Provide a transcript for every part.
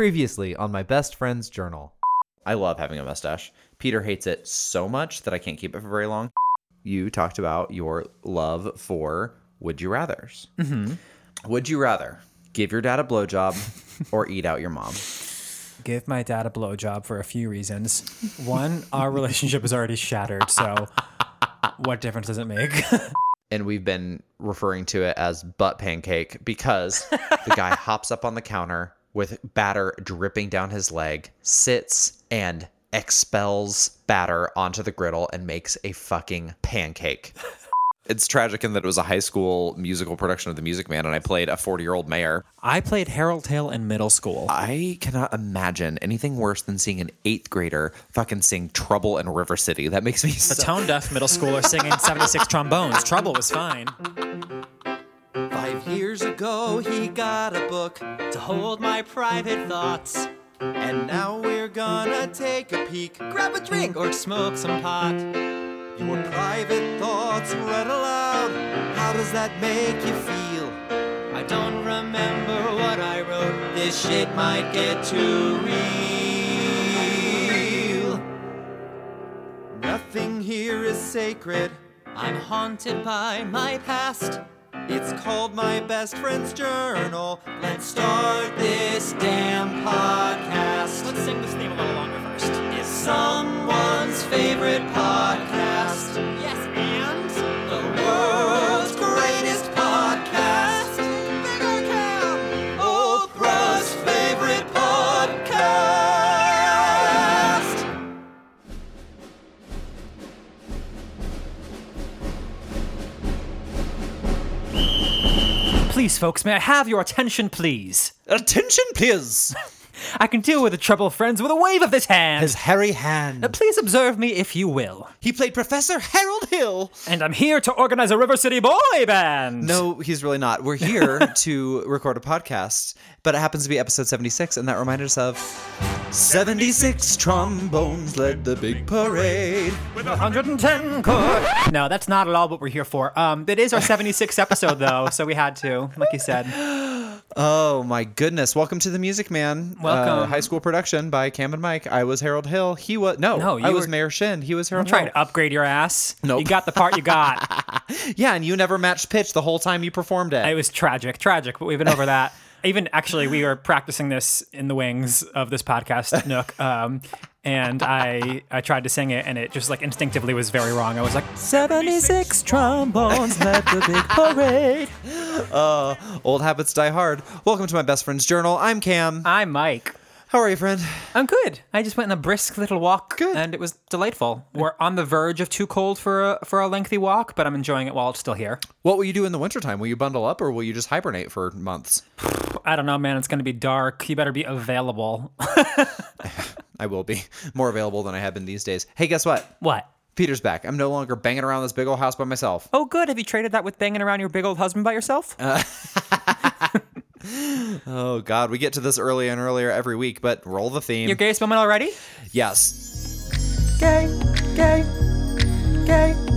Previously on my best friend's journal. I love having a mustache. Peter hates it so much that I can't keep it for very long. You talked about your love for would you rather's. Mm-hmm. Would you rather give your dad a blowjob or eat out your mom? Give my dad a blowjob for a few reasons. One, our relationship is already shattered, so what difference does it make? And we've been referring to it as butt pancake because the guy hops up on the counter with batter dripping down his leg, sits and expels batter onto the griddle and makes a fucking pancake. It's tragic in that it was a high school musical production of The Music Man, and I played a 40 year old mayor. I played Harold Hill in middle school. I cannot imagine anything worse than seeing an eighth grader fucking sing Trouble in River City. That makes me A so. tone deaf middle schooler singing 76 trombones. Trouble was fine. Five years ago, he got a book to hold my private thoughts. And now we're gonna take a peek, grab a drink, or smoke some pot. Your private thoughts read aloud. How does that make you feel? I don't remember what I wrote. This shit might get too real. Nothing here is sacred. I'm haunted by my past. It's called My Best Friend's Journal. Let's start this damn podcast. Let's sing this theme a little longer first. It's someone's favorite podcast. Folks, may I have your attention, please? Attention, please! I can deal with the trouble, friends, with a wave of this hand. His hairy hand. Now, please observe me if you will. He played Professor Harold Hill. And I'm here to organize a River City boy band. No, he's really not. We're here to record a podcast, but it happens to be episode 76, and that reminded us of 76 trombones led the big parade. with 110 chord. No, that's not at all what we're here for. Um, it is our 76th episode, though, so we had to, like you said. Oh my goodness. Welcome to The Music Man. Welcome. Uh, high school production by Cam and Mike. I was Harold Hill. He was, no, No, you I was were- Mayor Shinn. He was Harold I'm trying Hill. to upgrade your ass. Nope. You got the part you got. Yeah, and you never matched pitch the whole time you performed it. it was tragic, tragic, but we've been over that. Even actually, we were practicing this in the wings of this podcast, Nook. Um, and I I tried to sing it, and it just like instinctively was very wrong. I was like, 76 trombones led the big parade. Uh, old habits die hard. Welcome to my best friend's journal. I'm Cam. I'm Mike. How are you, friend? I'm good. I just went on a brisk little walk, Good. and it was delightful. We're on the verge of too cold for a, for a lengthy walk, but I'm enjoying it while it's still here. What will you do in the wintertime? Will you bundle up or will you just hibernate for months? I don't know, man. It's going to be dark. You better be available. I will be more available than I have been these days. Hey, guess what? what? Peter's back. I'm no longer banging around this big old house by myself. Oh, good. Have you traded that with banging around your big old husband by yourself? Oh, God. We get to this earlier and earlier every week, but roll the theme. your gayest moment already? yes. Gay, gay, gay.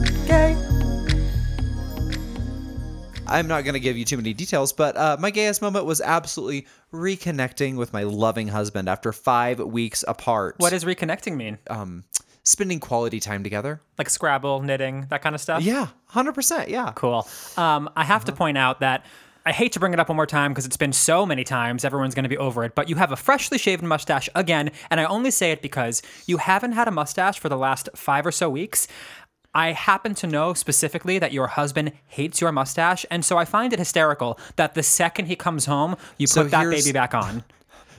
I'm not going to give you too many details, but uh, my gayest moment was absolutely reconnecting with my loving husband after five weeks apart. What does reconnecting mean? um, spending quality time together? Like Scrabble, knitting, that kind of stuff? Yeah, 100%. Yeah. Cool. Um, I have to point out that I hate to bring it up one more time because it's been so many times, everyone's going to be over it, but you have a freshly shaven mustache again, and I only say it because you haven't had a mustache for the last five or so weeks. I happen to know specifically that your husband hates your mustache, and so I find it hysterical that the second he comes home, you So put that here's- baby back on.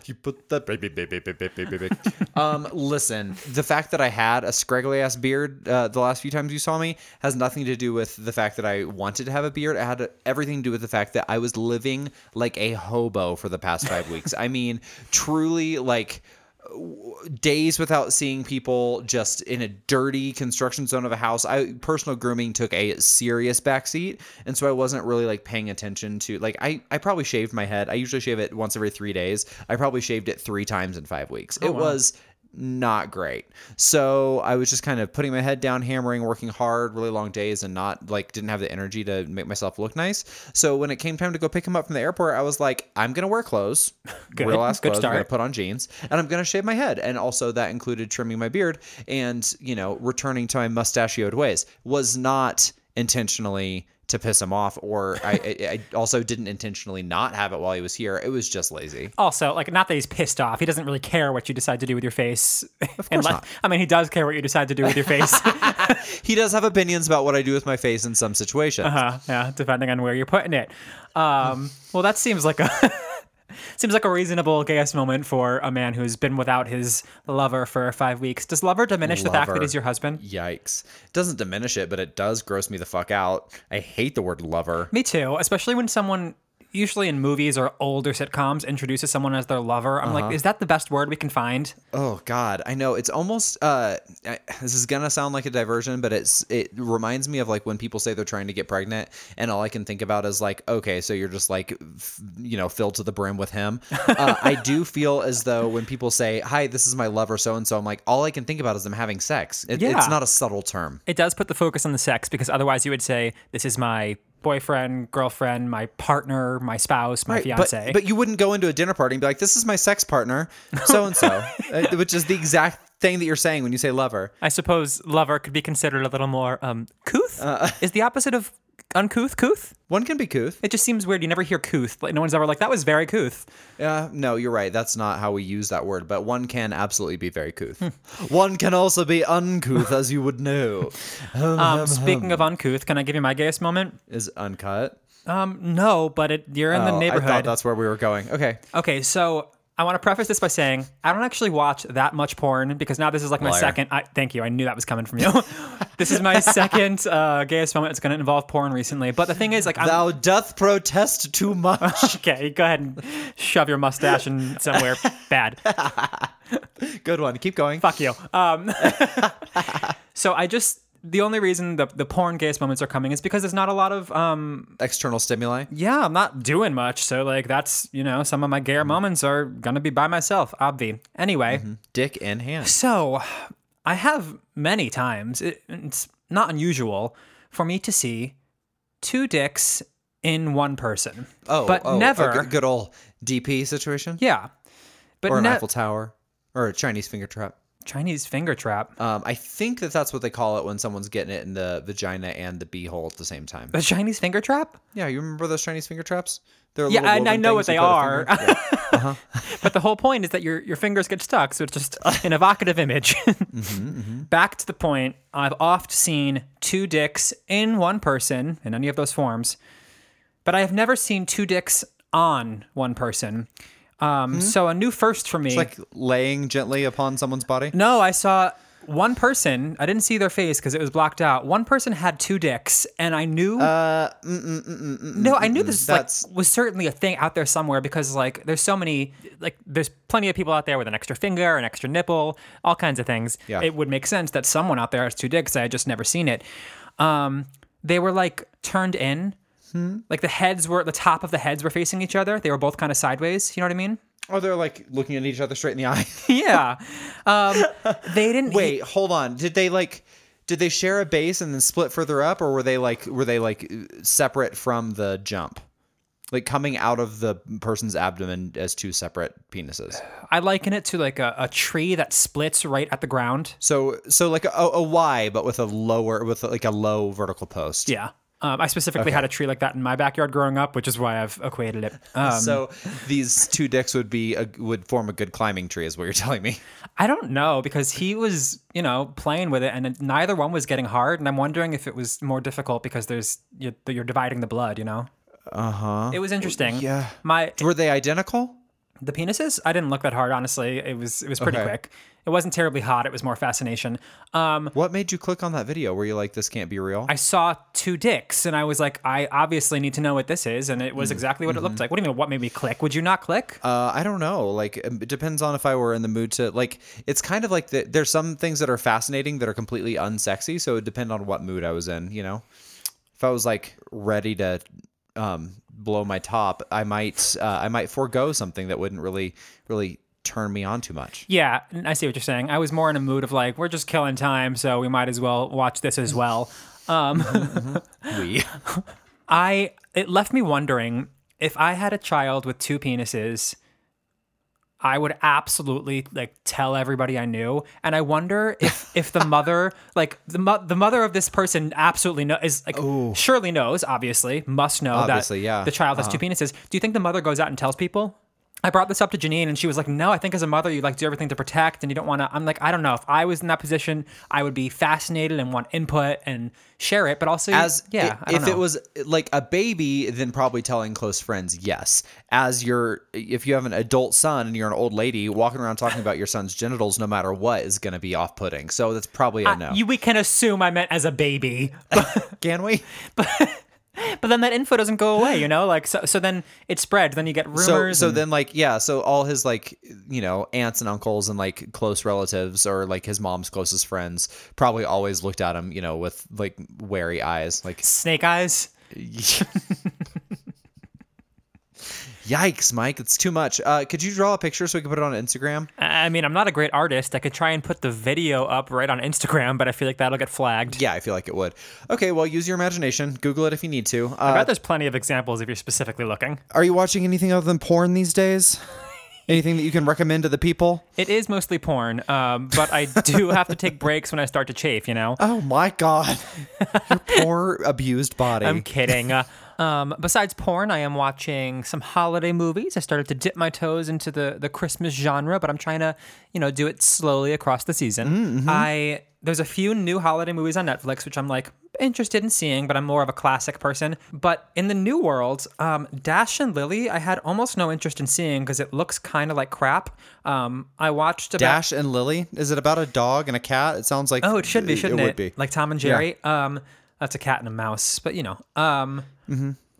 You put that baby, baby, baby, baby, baby. um, listen, the fact that I had a scraggly ass beard uh, the last few times you saw me has nothing to do with the fact that I wanted to have a beard. It had everything to do with the fact that I was living like a hobo for the past five weeks. I mean, truly, like days without seeing people just in a dirty construction zone of a house. I personal grooming took a serious backseat, and so I wasn't really like paying attention to like I I probably shaved my head. I usually shave it once every 3 days. I probably shaved it 3 times in 5 weeks. Oh, it was not great. So I was just kind of putting my head down, hammering, working hard, really long days, and not like didn't have the energy to make myself look nice. So when it came time to go pick him up from the airport, I was like, I'm gonna wear clothes, Good. real ass clothes. I'm gonna put on jeans, and I'm gonna shave my head. And also that included trimming my beard and you know returning to my mustachioed ways. Was not intentionally to piss him off, or I, I, I also didn't intentionally not have it while he was here. It was just lazy. Also, like, not that he's pissed off. He doesn't really care what you decide to do with your face. Of course not. I mean, he does care what you decide to do with your face. He does have opinions about what I do with my face in some situations. uh-huh, yeah, depending on where you're putting it. Um, well, that seems like a seems like a reasonable gas moment for a man who's been without his lover for five weeks. Does lover diminish the fact that he's your husband? Yikes. It doesn't diminish it, but it does gross me the fuck out. I hate the word lover. Me too, especially when someone. Usually in movies or older sitcoms introduces someone as their lover. I'm like, is that the best word we can find? Oh God, I know it's almost. Uh, I, this is gonna sound like a diversion, but it's it reminds me of like when people say they're trying to get pregnant, and all I can think about is like, okay, so you're just like, f- you know, filled to the brim with him. Uh, I do feel as though when people say, "Hi, this is my lover," so and so, I'm like, all I can think about is them having sex. It, Yeah. It's not a subtle term. It does put the focus on the sex because otherwise you would say, this is my boyfriend, girlfriend, my partner, my spouse, my Right, fiance. But, but you wouldn't go into a dinner party and be like, "This is my sex partner, so and so," which is the exact thing that you're saying when you say lover. I suppose lover could be considered a little more um couth. Uh, is the opposite of uncouth couth? One can be couth. It just seems weird. You never hear couth. Like no one's ever like that was very couth. Yeah, no, you're right. That's not how we use that word, but one can absolutely be very couth. one can also be uncouth, as you would know. Um, speaking of uncouth, can I give you my gayest moment? Is uncut. Um, no, but it, you're in the Oh, I neighborhood. thought that's where we were going. Okay. Okay, so I want to preface this by saying I don't actually watch that much porn because now this is like my Liar. second. I, thank you. I knew that was coming from you. this is my second uh, gayest moment. It's going to involve porn recently. But the thing is, like, I'm, Thou doth protest too much. okay, go ahead and shove your mustache in somewhere bad. Good one. Keep going. Fuck you. Um, so I just the only reason the the porn gayest moments are coming is because there's not a lot of um External stimuli. yeah I'm not doing much. So like that's you know some of my gayer moments are gonna be by myself obvi. Anyway. Dick in hand. so I have many times it, it's not unusual for me to see two dicks in one person. Oh, but oh, a never good, good old DP situation, yeah. But or an ne- Eiffel Tower, or a Chinese finger trap. Chinese finger trap Um, I think that that's what they call it when someone's getting it in the vagina and the beehole at the same time. a Chinese finger trap Yeah, you remember those Chinese finger traps? They're Yeah, and I know what they you put a are. Uh-huh. But the whole point is that your your fingers get stuck, so it's just an evocative image. Mm-hmm, mm-hmm. Back to the point, I've oft seen two dicks in one person in any of those forms, but I have never seen two dicks on one person. Um, hmm? So a new first for me. It's like laying gently upon someone's body. no, I saw one person. I didn't see their face because it was blocked out. One person had two dicks, and I knew. Uh, mm, mm, mm, No, I knew this like was certainly a thing out there somewhere because like there's so many like there's plenty of people out there with an extra finger, an extra nipple, all kinds of things. Yeah. It would make sense that someone out there has two dicks. I had just never seen it. Um, they were like turned in. Hmm? Like the heads were the top of the heads were facing each other. They were both kind of sideways. You know what I mean? oh, they're like looking at each other straight in the eye. yeah. Um, they didn't Wait, hold on. Did they like? Did they share a base and then split further up, or were they like were they like separate from the jump, like coming out of the person's abdomen as two separate penises? I liken it to like a, a tree that splits right at the ground. So so like a, a Y, but with a lower with like a low vertical post. Yeah. Um, I specifically had a tree like that in my backyard growing up, which is why I've equated it. Um, so these two dicks would be a, would form a good climbing tree, is what you're telling me. I don't know because he was, you know, playing with it, and neither one was getting hard. And I'm wondering if it was more difficult because there's you're, you're dividing the blood, you know. Uh huh. It was interesting. yeah. My Were they identical? The penises, I didn't look that hard. Honestly, it was it was pretty Okay. quick. It wasn't terribly hot. It was more fascination. Um, What made you click on that video? Were you like, this can't be real? I saw two dicks, and I was like, I obviously need to know what this is, and it was exactly what it looked like. What do you mean? What made me click? Would you not click? Uh, I don't know. Like, um, it depends on if I were in the mood to like. It's kind of like the, there's some things that are fascinating that are completely unsexy. So it depend on what mood I was in. You know, if I was like ready to um, blow my top, I might uh, I might forego something that wouldn't really really turn me on too much. Yeah, I see what you're saying. I was more in a mood of like, we're just killing time, so we might as well watch this as well. We I it left me wondering if I had a child with two penises, I would absolutely like tell everybody I knew, and I wonder if if the mother like the mo- the mother of this person absolutely know is like surely knows, obviously must know Obviously, that yeah. Uh-huh. the child has two penises. Do you think the mother goes out and tells people? I brought this up to Janine and she was like, "No, I think as a mother you like do everything to protect and you don't want to." I'm like, "I don't know. If I was in that position, I would be fascinated and want input and share it, but also as yeah, i- I don't if it was like a baby, then probably telling close friends, yes. As you're, if you have an adult son and you're an old lady walking around talking about your son's genitals, no matter what, is going to be off-putting. So that's probably a no. you, we can assume I meant as a baby. Can we? But then that info doesn't go away, you know? Like so so then it spreads, then you get So, rumors. so and- then like yeah, so all his like you know aunts and uncles and like close relatives or like his mom's closest friends probably always looked at him you know with like wary eyes like snake eyes. yikes Mike it's too much uh, could you draw a picture so we can put it on Instagram I I mean, I'm not a great artist. I could try and put the video up right on Instagram, but I feel like that'll get flagged. yeah I feel like it would okay well use your imagination Google it if you need to I uh, bet there's plenty of examples if you're specifically looking. are you watching anything other than porn these days anything that you can recommend to the people It is mostly porn, um, but I do have to take breaks when I start to chafe, you know? oh my god your poor abused body I'm kidding. Uh, um, besides porn, I am watching some holiday movies. I started to dip my toes into the the Christmas genre, but I'm trying to, you know, do it slowly across the season. I there's a few new holiday movies on Netflix which I'm like interested in seeing, but I'm more of a classic person. But in the new world, um, Dash and Lily, I had almost no interest in seeing because it looks kind of like crap. Um, I watched about Dash and Lily is it about a dog and a cat it sounds like Oh, it should be, shouldn't it? it? would be Like Tom and Jerry. Um, that's a cat and a mouse, but you know. Um,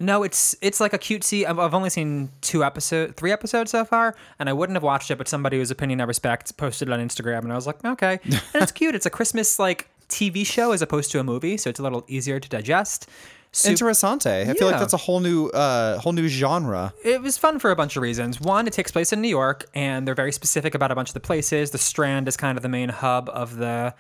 no, it's it's like a cutesy. I've, I've only seen two episode, three episodes so far, and I wouldn't have watched it, but somebody whose opinion I respect posted it on Instagram, and I was like, okay, and it's cute. It's a Christmas like TV show as opposed to a movie, so it's a little easier to digest. Sup- Interessante. I feel like that's a whole new uh whole new genre. it was fun for a bunch of reasons. One, it takes place in New York, and they're very specific about a bunch of the places. The Strand is kind of the main hub of the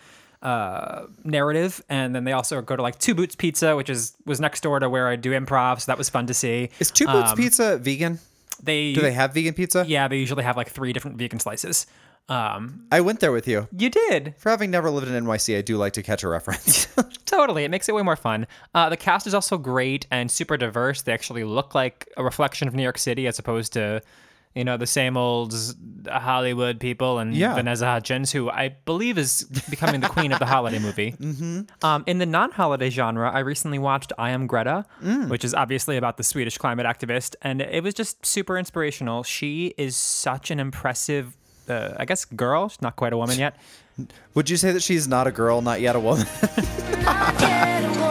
uh, narrative, and then they also go to like Two Boots Pizza, which is was next door to where I do improv, so that was fun to see. Is Two Boots Um, Pizza vegan? They Do they have vegan pizza? Yeah, they usually have like three different vegan slices. Um, I went there with you. you did For having never lived in NYC, I do like to catch a reference. totally. It makes it way more fun. Uh, the cast is also great and super diverse. They actually look like a reflection of New York City as opposed to, you know, the same old Hollywood people and Yeah. Vanessa Hudgens, who I believe is becoming the queen of the holiday movie. Mm-hmm. Um, in the non-holiday genre, I recently watched I Am Greta, which is obviously about the Swedish climate activist, and it was just super inspirational. She is such an impressive. Uh, I guess girl. She's not quite a woman yet. Would you say that she's not a girl, not yet a woman?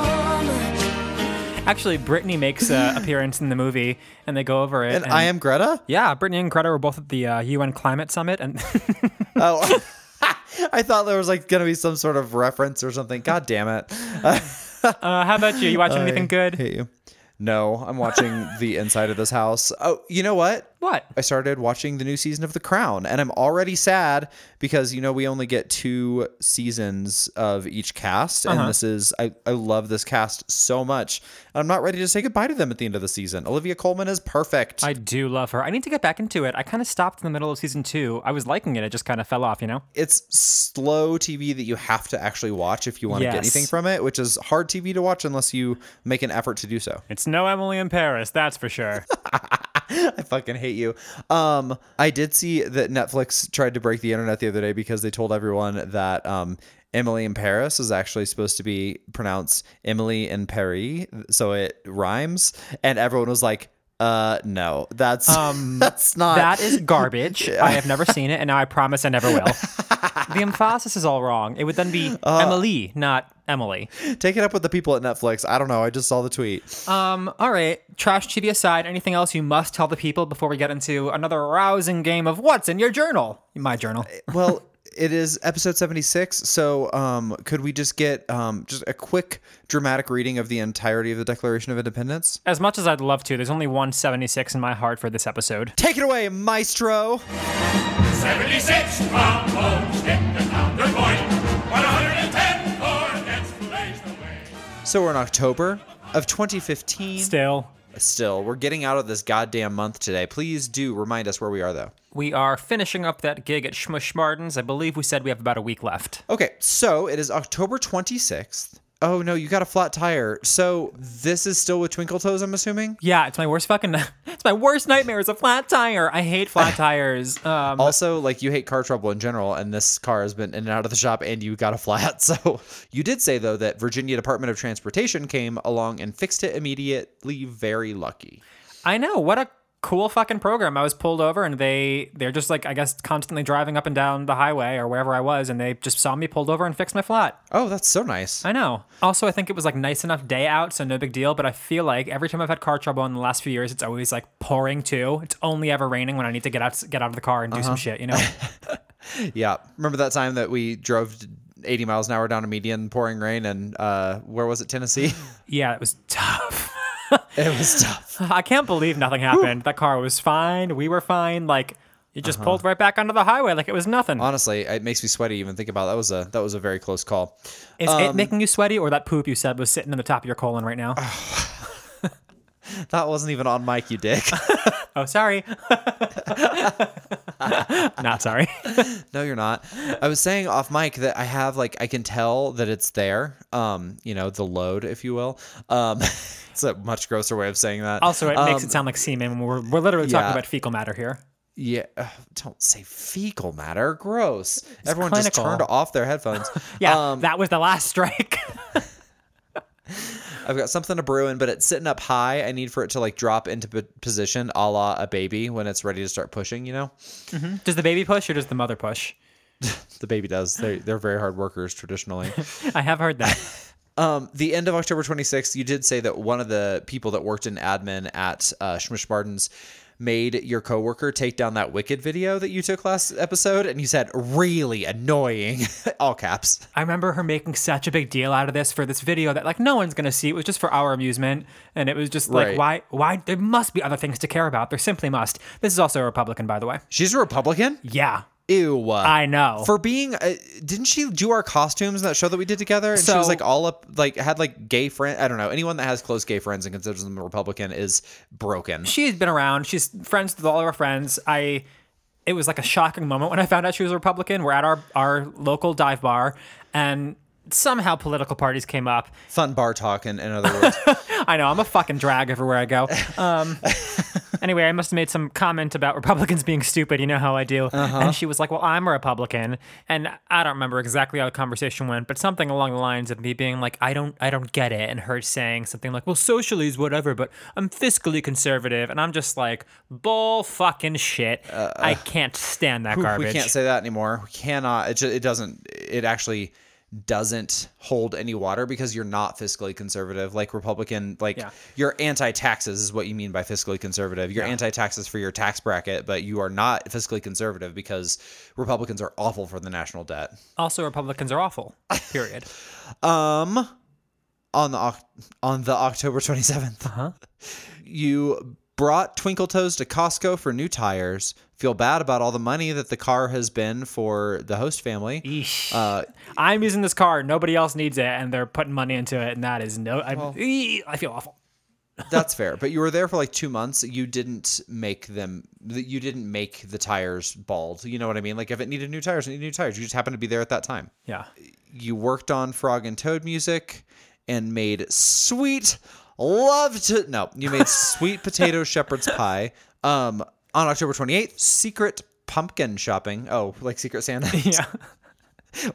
Actually, Brittany makes an appearance in the movie, and they go over it. and I am Greta? Yeah, Brittany and Greta were both at the uh, UN Climate Summit, and Oh. I thought there was like gonna be some sort of reference or something. God damn it. uh, how about you? You watching anything good? hate you. No, I'm watching the inside of this house. Oh, you know what? What? I started watching the new season of The Crown, and I'm already sad because you know we only get two seasons of each cast, and Uh-huh. this is I, I love this cast so much. I'm not ready to say goodbye to them at the end of the season. Olivia Colman is perfect. I do love her. I need to get back into it. I kind of stopped in the middle of season two. I was liking it. It just kind of fell off, you know? it's slow TV that you have to actually watch if you want to get anything from it, which is hard TV to watch unless you make an effort to do so. It's no Emily in Paris, that's for sure. I fucking hate you. Um, I did see that Netflix tried to break the internet the other day because they told everyone that um, Emily in Paris is actually supposed to be pronounced Emily in Paris, so it rhymes, and everyone was like, "Uh, no, that's um that's not that is garbage. I have never seen it, and now I promise I never will. the emphasis is all wrong. It would then be uh, Emily, not Emily. Take it up with the people at Netflix. I don't know. I just saw the tweet. Um, all right. Trash TV aside, anything else you must tell the people before we get into another rousing game of what's in your journal? My journal. well it is episode 76 so um could we just get um just a quick dramatic reading of the entirety of the declaration of independence As much as I'd love to, there's only 176 in my heart for this episode. take it away maestro 76 trombones hit the counterpoint. 110 cornets blazed away. So we're in October of 2015. Still, Still, we're getting out of this goddamn month today. Please do remind us where we are, though. we are finishing up that gig at Schmush Martins. I believe we said we have about a week left. Okay, so it is October 26th. Oh no, you got a flat tire. So this is still with Twinkle Toes, I'm assuming. Yeah, it's my worst fucking. It's my worst nightmare. It's a flat tire. I hate flat tires. Um, Also, like you hate car trouble in general, and this car has been in and out of the shop, and you got a flat. So you did say though that Virginia Department of Transportation came along and fixed it immediately. Very lucky. I know what a cool fucking program. I was pulled over and they they're just like I guess constantly driving up and down the highway or wherever I was, and they just saw me pulled over and fixed my flat. Oh, that's so nice. I know. Also, I think it was like nice enough day out, so no big deal. But I feel like every time I've had car trouble in the last few years, it's always like pouring too. It's only ever raining when I need to get out get out of the car and do some shit. You know. Yeah. Remember that time that we drove 80 miles an hour down a median, pouring rain, and uh, where was it, Tennessee? yeah, it was tough. It was tough. I can't believe nothing happened. That car was fine. We were fine. Like it just uh-huh. pulled right back onto the highway like it was nothing. Honestly, it makes me sweaty even think about that was a that was a very close call. Is it um, making you sweaty, or that poop you said was sitting in the top of your colon right now? That wasn't even on mic, you dick. oh, sorry. Not sorry. no, you're not. I was saying off mic that I have like I can tell that it's there. Um, you know, the load, if you will. Um, it's a much grosser way of saying that. Also, it makes Um, it sound like semen. We're, we're literally talking yeah. about fecal matter here. Yeah, ugh, don't say fecal matter. Gross. Everyone just turned off their headphones. Yeah, Um, that was the last strike. I've got something to brew in, but it's sitting up high. I need for it to like drop into p- position, a la a baby when it's ready to start pushing. You know, does the baby push or does the mother push? the baby does. They they're very hard workers traditionally. I have heard that. Um, the end of October 26th, you did say that one of the people that worked in admin at uh, Schmish Martins made your coworker take down that Wicked video that you took last episode, and you said really annoying, all caps. I remember her making such a big deal out of this for this video that like no one's gonna see. It was just for our amusement, and it was just like Right. why why there must be other things to care about. There simply must. This is also a Republican, by the way. She's a Republican. Yeah, Ew. I know. For being, uh, didn't she do our costumes in that show that we did together? And she was like all up, like had like gay friend. I don't know. Anyone that has close gay friends and considers them a Republican is broken. she's been around. She's friends with all of our friends. I it was like a shocking moment when I found out she was a Republican. We're at our our local dive bar and somehow political parties came up. Fun bar talk, in, in other words. I know, I'm a fucking drag everywhere I go. Um Anyway, I must have made some comment about Republicans being stupid. You know how I do. Uh-huh. And she was like, "Well, I'm a Republican," and I don't remember exactly how the conversation went, but something along the lines of me being like, "I don't, I don't get it," and her saying something like, "Well, socially is whatever, but I'm fiscally conservative," and I'm just like, "Bull fucking shit! Uh, I uh, can't stand that garbage." We can't say that anymore. We cannot. It, just, it doesn't. It actually doesn't hold any water because you're not fiscally conservative. Like Republican, like Yeah. you're anti-taxes is what you mean by fiscally conservative. You're anti-taxes for your tax bracket, but you are not fiscally conservative because Republicans are awful for the national debt. also, Republicans are awful. Period. Um, on the on the October 27th, Uh-huh. you brought Twinkle Toes to Costco for new tires. Feel bad about all the money that the car has been for the host family. Uh, I'm using this car. Nobody else needs it, and they're putting money into it, and that is no. I, Eee, I feel awful. That's fair, but you were there for like two months. You didn't make them. You didn't make the tires bald. You know what I mean? Like if it needed new tires, it needed new tires. You just happened to be there at that time. Yeah. You worked on Frog and Toad music, and made sweet love to no. You made sweet potato shepherd's pie. Um, on October twenty eighth, secret pumpkin shopping. Oh, like Secret Santa. Yeah.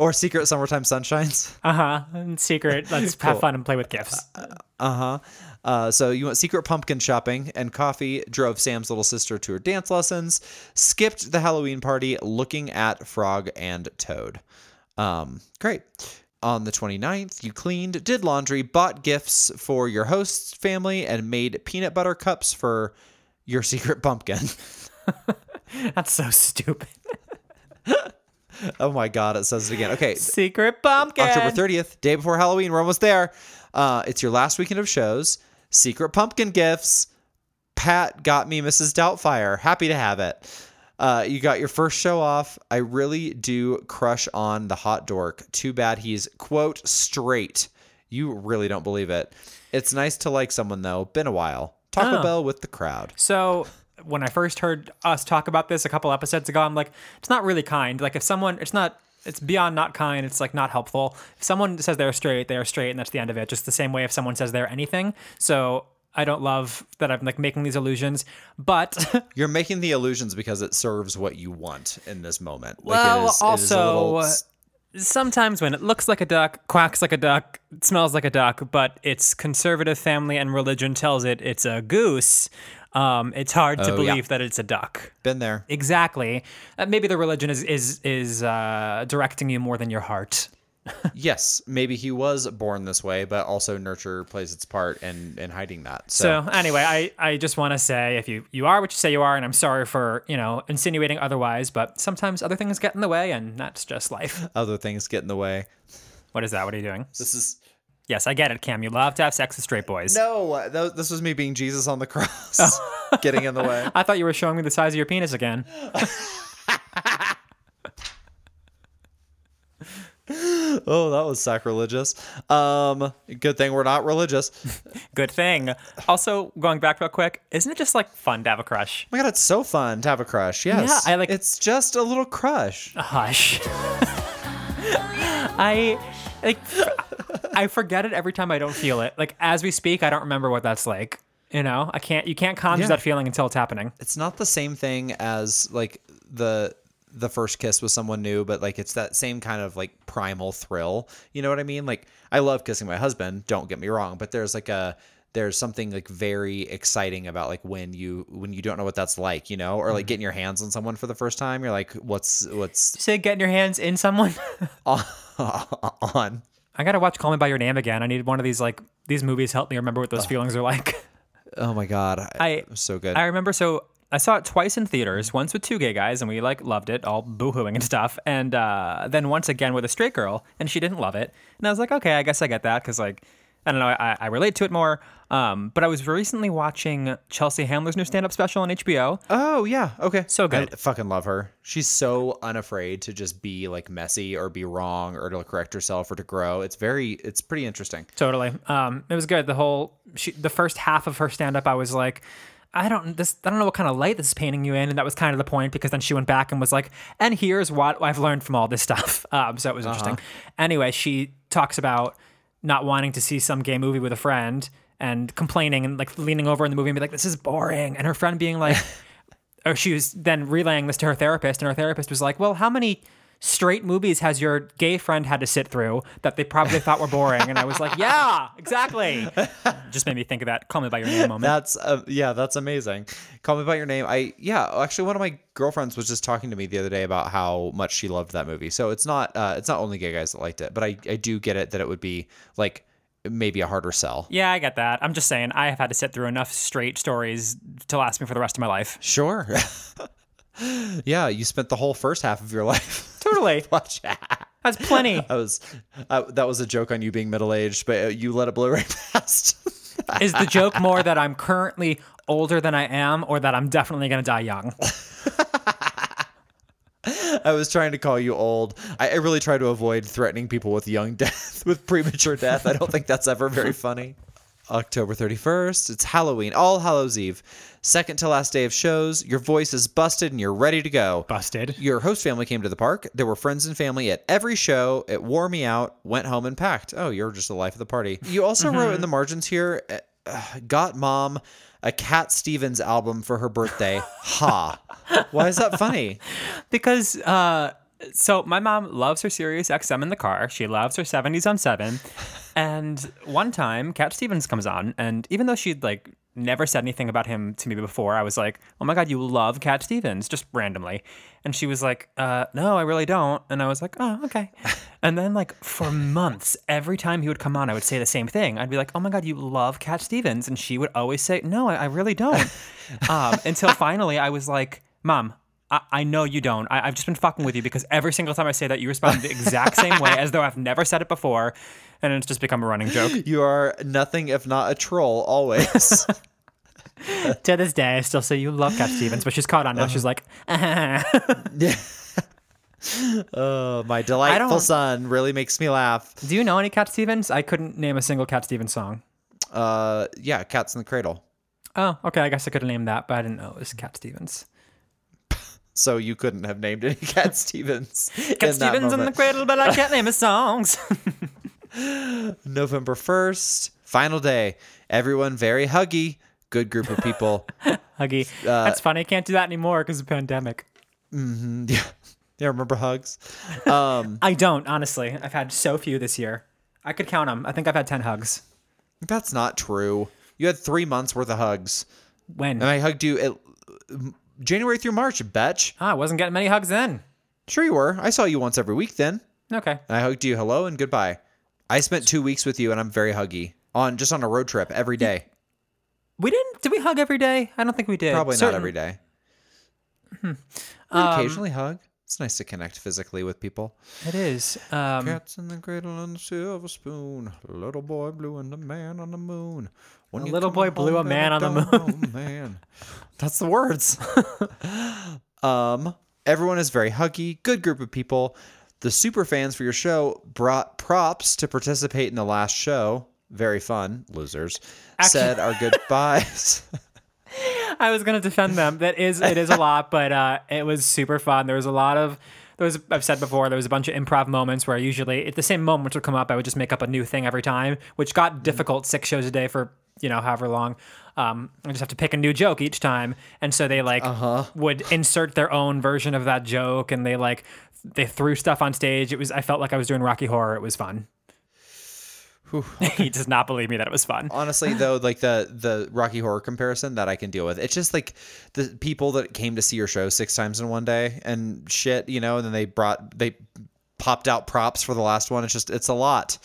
or secret summertime sunshines. Uh huh. Secret, let's have fun and play with gifts. Uh-huh. Uh, so you went secret pumpkin shopping and coffee, drove Sam's little sister to her dance lessons, skipped the Halloween party looking at Frog and Toad. Um, great. On the 29th, you cleaned, did laundry, bought gifts for your host's family, and made peanut butter cups for your secret pumpkin. That's so stupid. oh my God, it says it again. Okay, Secret pumpkin. October 30th, day before Halloween. We're almost there. Uh, it's your last weekend of shows. Secret pumpkin gifts. Pat got me Mrs. Doubtfire. Happy to have it. Uh, you got your first show off. I really do crush on the hot dork. Too bad he's, quote, straight. You really don't believe it. It's nice to like someone, though. Been a while. Taco Oh. Bell with the crowd. So when I first heard us talk about this a couple episodes ago, I'm like, it's not really kind. Like if someone, it's not, it's beyond not kind. It's like not helpful. If someone says they're straight, they are straight, and that's the end of it. Just the same way if someone says they're anything. So I don't love that I'm like making these illusions, but You're making the illusions because it serves what you want in this moment. Like, Well, it is- it is a also, little s- sometimes when it looks like a duck, quacks like a duck, smells like a duck, but its conservative family and religion tells it it's a goose, um, it's hard to Oh, yeah. believe that it's a duck. been there. Exactly. Uh, maybe the religion is is is uh, directing you more than your heart. Yes, maybe he was born this way, but also nurture plays its part in in hiding that. So, So anyway, I, I just want to say if you you are what you say you are, and I'm sorry for you know insinuating otherwise, but sometimes other things get in the way, and that's just life. other things get in the way. What is that? What are you doing? This is Yes, I get it, Cam. You love to have sex with straight boys. no. That, this was me being Jesus on the cross, oh. getting in the way. I thought you were showing me the size of your penis again. Oh, that was sacrilegious. Um, good thing we're not religious. Good thing. Also, going back real quick, isn't it just like fun to have a crush? Oh my god, it's so fun to have a crush. Yes, Yeah, I like- It's just a little crush. Hush. I like I forget it every time I don't feel it. Like as we speak, I don't remember what that's like. You know, I can't. You can't conjure Yeah. that feeling until it's happening. It's not the same thing as like the the first kiss with someone new, but like it's that same kind of like primal thrill. You know what I mean? Like I love kissing my husband. Don't get me wrong, but there's like a there's something like very exciting about like when you when you don't know what that's like, you know, or like mm-hmm. getting your hands on someone for the first time. You're like, what's what's Say getting your hands in someone. on? I gotta watch Call Me by Your Name again. I need one of these like these movies help me remember what those feelings are like. Oh my god, I- was so good. I remember so I saw it twice in theaters, once with two gay guys, and we like loved it, all boohooing and stuff, and uh, then once again with a straight girl, and she didn't love it, and I was like, okay, I guess I get that because like I don't know, I, I relate to it more. Um, but I was recently watching Chelsea Handler's new stand-up special on HBO. Oh yeah, okay. So good. I fucking love her. She's so unafraid to just be like messy or be wrong or to correct herself or to grow. It's very, it's pretty interesting. Totally. Um, it was good. The whole she, the first half of her stand up, I was like, I don't this I don't know what kind of light this is painting you in, and that was kind of the point because then she went back and was like, and here's what I've learned from all this stuff. Um, so it was interesting. Anyway, she talks about not wanting to see some gay movie with a friend and complaining and like leaning over in the movie and be like, this is boring, and her friend being like. or she was then relaying this to her therapist, and her therapist was like, "Well, how many straight movies has your gay friend had to sit through that they probably thought were boring?" And I was like, "Yeah, exactly." Just made me think of that. Call me by your name moment. That's uh, yeah, that's amazing. Call me by your name. I yeah, actually one of my girlfriends was just talking to me the other day about how much she loved that movie. So it's not uh, it's not only gay guys that liked it, but I I do get it that it would be like maybe a harder sell. yeah, I get that. I'm just saying, I have had to sit through enough straight stories to last me for the rest of my life. Sure. yeah, you spent the whole first half of your life Totally, watch. that's plenty. I was uh, that was a joke on you being middle aged, but uh, you let it blow right past. Is the joke more that I'm currently older than I am, or that I'm definitely gonna die young? I was trying to call you old. I, I really try to avoid threatening people with young death, with premature death. I don't think that's ever very funny. October 31st, it's Halloween, All Hallows Eve. Second to last day of shows. Your voice is busted and you're ready to go. Busted. Your host family came to the park. There were friends and family at every show. It wore me out. Went home and packed. Oh, you're just the life of the party. You also wrote in the margins here, uh, got mom a Cat Stevens album for her birthday. ha. Why is that funny? because uh so my mom loves her Sirius XM in the car. She loves her 70s on 7. And one time Cat Stevens comes on and even though she'd like never said anything about him to me before, I was like, "Oh my god, you love Cat Stevens," just randomly. And she was like, "Uh, no, I really don't." And I was like, "Oh, okay." And then like for months, every time he would come on, I would say the same thing. I'd be like, "Oh my god, you love Cat Stevens," and she would always say, "No, I, I really don't." um, until finally, I was like, "Mom, I, I know you don't. I, I've just been fucking with you because every single time I say that, you respond the exact same way as though I've never said it before, and it's just become a running joke. You are nothing if not a troll always. to this day, I still say you love Cat Stevens, but she's caught on now. She's like, Oh, my delightful son really makes me laugh. "Do you know any Cat Stevens?" I couldn't name a single Cat Stevens song. Uh, yeah, Cats in the Cradle. Oh, okay. I guess I could have named that, but I didn't know it was Cat Stevens. So you couldn't have named any Cat Stevens. Cat Stevens in the cradle, but I can't name his songs. November 1st, final day. Everyone very huggy. Good group of people. Huggy. That's funny. I can't do that anymore because of the pandemic. yeah. Yeah, remember hugs? Um, I don't, honestly. I've had so few this year. I could count them. I think I've had 10 hugs. that's not true. You had three months worth of hugs. When? And I hugged you at January through March, betch. Ah, I wasn't getting many hugs then. Sure you were. I saw you once every week then. Okay. And I hugged you hello and goodbye. I spent two weeks with you and I'm very huggy. On just on a road trip every day. We didn't. Did we hug every day? I don't think we did. Probably Certain- not every day. Hmm. We Um, occasionally hug. It's nice to connect physically with people. It is. Um, Cats in the cradle and the silver spoon. Little boy blue and the man on the moon. When A little boy blew a man on the oh, man. That's the words. um, everyone is very huggy. Good group of people. The super fans for your show brought props to participate in the last show. Very fun, losers. Said our goodbyes. I was gonna defend them. That is, it is a lot, but uh, it was super fun. There was a lot of. There was, I've said before, there was a bunch of improv moments where usually, if the same moments would come up, I would just make up a new thing every time, which got difficult. Six shows a day for you know however long. Um, I just have to pick a new joke each time, and so they like would insert their own version of that joke, and they like they threw stuff on stage. It was I felt like I was doing Rocky Horror. It was fun. he does not believe me that it was fun. honestly though like the the rocky horror comparison that i can deal with it's just like the people that came to see your show six times in one day and shit you know and then they brought they popped out props for the last one it's just it's a lot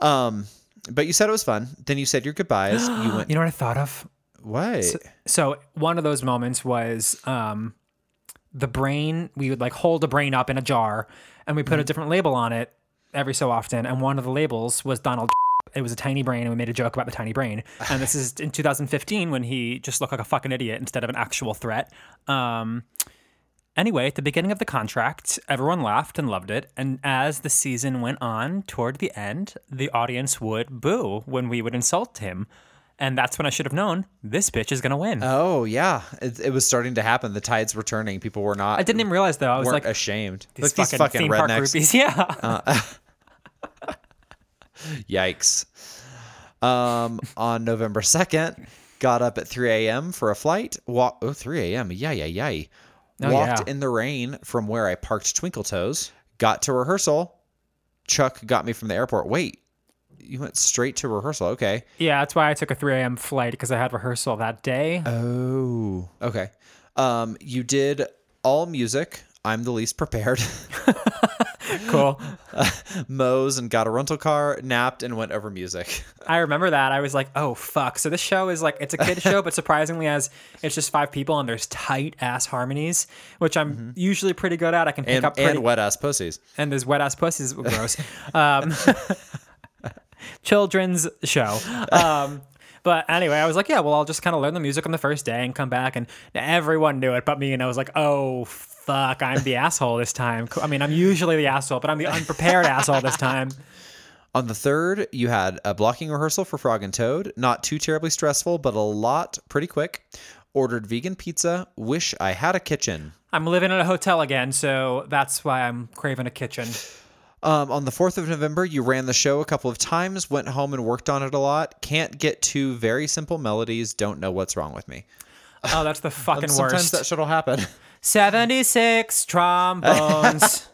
um but you said it was fun. Then you said your goodbyes. You went You know what I thought of? what? So one of those moments was um, the brain we would like hold a brain up in a jar and we put a different label on it every so often. And one of the labels was donald it was a tiny brain and we made a joke about the tiny brain. And this is in 2015 when he just looked like a fucking idiot instead of an actual threat. Um, Anyway, at the beginning of the contract, everyone laughed and loved it. And as the season went on toward the end, the audience would boo when we would insult him. And that's when I should have known this bitch is going to win. oh yeah it, it was starting to happen the tides were turning people were not I didn't even realize though. I was weren't like, ashamed these, Look, these fucking, fucking theme park rednecks groupies. Yeah. Yikes. Um, on November 2nd, got up at 3 a.m. for a flight. Walk, oh, 3 a.m. Yay, yay, yay. Oh, Walked yeah. in the rain from where I parked Twinkle Toes. Got to rehearsal. Chuck got me from the airport. Wait, you went straight to rehearsal. Okay. yeah, that's why I took a 3 a.m. flight because I had rehearsal that day. Oh. Okay. Um, you did all music. I'm the least prepared. cool. Mo's and got a rental car, napped, and went over music. I remember that. I was like, oh, fuck. So this show is like, it's a kid show, but surprisingly, as it's just five people and there's tight ass harmonies, which I'm usually pretty good at. I can pick Mm-hmm. And, up pretty, and wet ass pussies. and there's wet ass pussies. Gross. um, children's show. Um, but anyway, I was like, yeah, well, I'll just kind of learn the music on the first day and come back, and everyone knew it but me. And I was like, oh fuck, I'm the asshole this time. I mean, I'm usually the asshole, but I'm the unprepared asshole this time. On the third, you had a blocking rehearsal for Frog and Toad. Not too terribly stressful, but a lot pretty quick. Ordered vegan pizza. Wish I had a kitchen. I'm living in a hotel again, so that's why I'm craving a kitchen. Um, on the 4th of November, you ran the show a couple of times, went home and worked on it a lot. Can't get two very simple melodies. Don't know what's wrong with me. Oh, that's the fucking Sometimes worst. that shit'll happen. 76 trombones.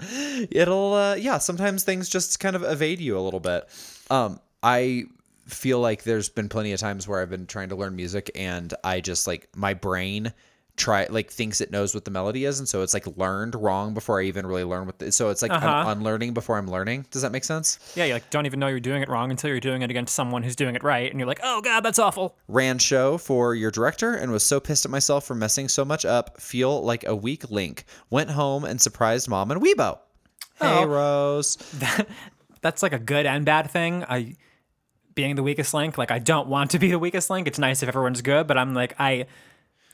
It'll, uh, yeah, sometimes things just kind of evade you a little bit. Um, I feel like there's been plenty of times where I've been trying to learn music and I just like my brain try like thinks it knows what the melody is and so it's like learned wrong before I even really learn what the, so it's like Uh-huh. I'm unlearning before I'm learning. Does that make sense? yeah, you like don't even know you're doing it wrong until you're doing it against someone who's doing it right, and you're like, oh god, that's awful. Ran show for your director and was so pissed at myself for messing so much up. Feel like a weak link. Went home and surprised mom and Weibo. Hey Oh. Rose. That's like a good and bad thing. I being the weakest link. Like I don't want to be the weakest link. It's nice if everyone's good, but I'm like I.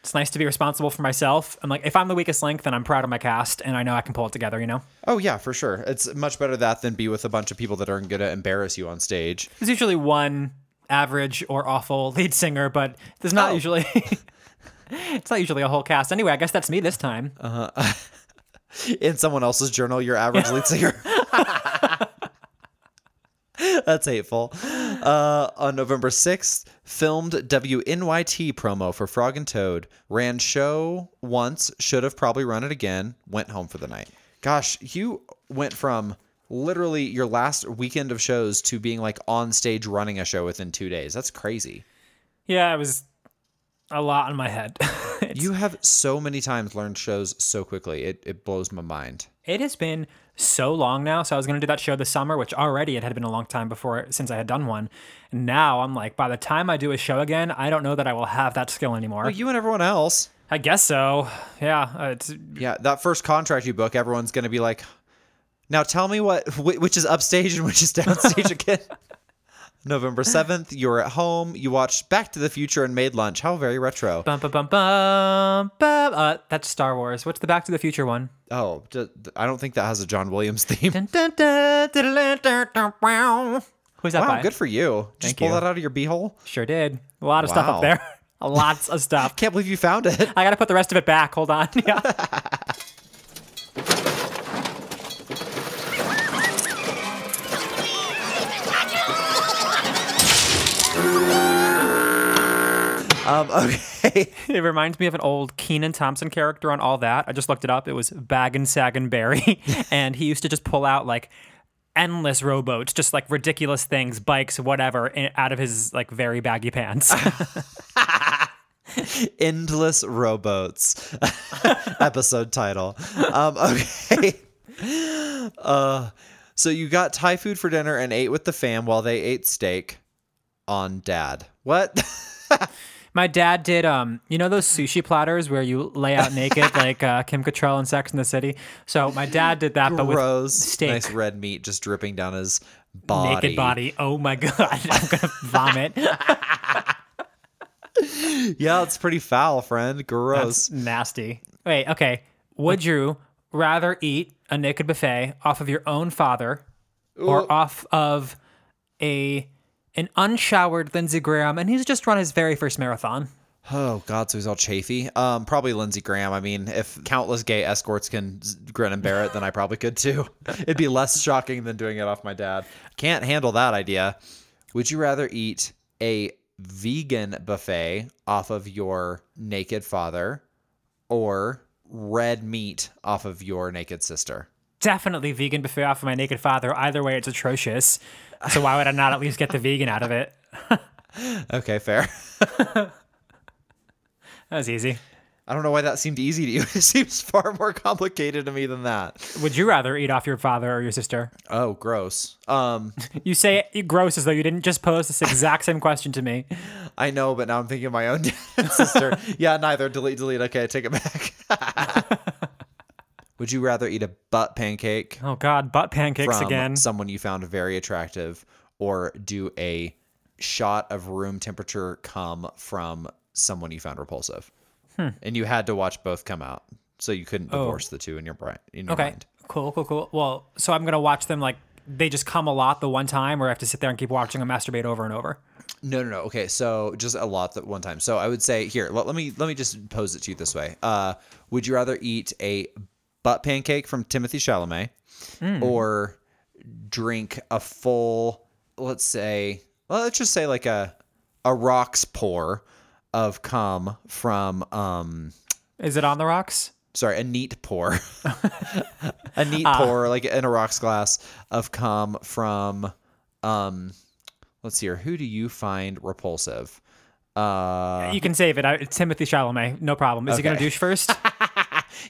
It's nice to be responsible for myself. I'm like, if I'm the weakest link, then I'm proud of my cast, and I know I can pull it together. You know, Oh yeah, for sure. It's much better that than be with a bunch of people that aren't gonna embarrass you on stage. there's usually one average or awful lead singer, but there's not Oh. usually. it's not usually a whole cast. Anyway, I guess that's me this time. Uh-huh. in someone else's journal, your average lead singer. That's hateful. Uh, on November 6th, filmed WNYT promo for Frog and Toad. Ran show once, should have probably run it again. Went home for the night. Gosh, you went from literally your last weekend of shows to being like on stage running a show within two days. That's crazy. Yeah, it was a lot in my head. You have so many times learned shows so quickly. It, it blows my mind. It has been so long now. So I was going to do that show this summer, which already it had been a long time before since I had done one. Now I'm like, by the time I do a show again, I don't know that I will have that skill anymore. Well, you and everyone else. I guess so. Yeah, uh, it's Yeah, that first contract you book, everyone's going to be like, now tell me what which is upstage and which is downstage again. November 7th, you were at home, you watched Back to the Future and made lunch. How very retro. bum bum bum bum. bum. Uh, that's Star Wars. What's the Back to the Future one? Oh, d- I don't think that has a John Williams theme. Dun, dun, dun, wow. Who's that Wow, by? good for you. Just Thank pull you. that out of your beehole. Sure did. A lot of stuff up there. Lots of stuff. Can't believe you found it. I gotta put the rest of it back. Hold on. Yeah. Um, okay. It reminds me of an old Keenan Thompson character on All That. I just looked it up. It was Baggin' Saggin' Barry. and he used to just pull out like endless rowboats, just like ridiculous things, bikes, whatever, i- out of his like very baggy pants. Endless Rowboats episode title. Um, okay. Uh, so you got Thai food for dinner and ate with the fam while they ate steak on dad. What? My dad did, um, you know those sushi platters where you lay out naked like uh, Kim Cattrall in Sex in the City. So my dad did that, but with Gross. steak, Nice red meat just dripping down his body. naked body. Oh my god, I'm gonna vomit. Yeah, it's pretty foul, friend. Gross. That's nasty. Wait, okay. Would you rather eat a naked buffet off of your own father or off of a an unshowered Lindsey Graham and he's just run his very first marathon? Oh God, so he's all chafy. Um, probably Lindsey Graham. I mean, if countless gay escorts can grin and bear it, then I probably could too. It'd be less shocking than doing it off my dad. Can't handle that idea. Would you rather eat a vegan buffet off of your naked father, or red meat off of your naked sister? Definitely vegan buffet off of my naked father. Either way, it's atrocious. So why would I not at least get the vegan out of it? Okay, fair. That was easy. I don't know why that seemed easy to you. It seems far more complicated to me than that. Would you rather eat off your father or your sister? Oh, gross. Um, You say it gross as though you didn't just pose this exact same question to me. I know, but now I'm thinking of my own dad and sister. yeah, neither. Delete, delete. Okay, take it back. Would you rather eat a butt pancake Oh God, butt pancakes from again. someone you found very attractive, or do a shot of room temperature come from someone you found repulsive? And you had to watch both come out, so you couldn't divorce the two in your brain. In your Okay. mind. Cool, cool, cool. Well, so I'm gonna watch them like they just come a lot the one time, or I have to sit there and keep watching them masturbate over and over. No, no, no. Okay, so just a lot at one time. So I would say here, let, let me let me just pose it to you this way. Uh, would you rather eat a butt pancake from Timothy Chalamet, or drink a full, let's say, well, let's just say like a a rocks pour of cum from um Is it on the rocks? sorry, a neat pour. a neat pour, like in a rocks glass of cum from um let's see here. Who do you find repulsive? Uh you can save it. I, it's Timothy Chalamet, no problem. Is he gonna douche first?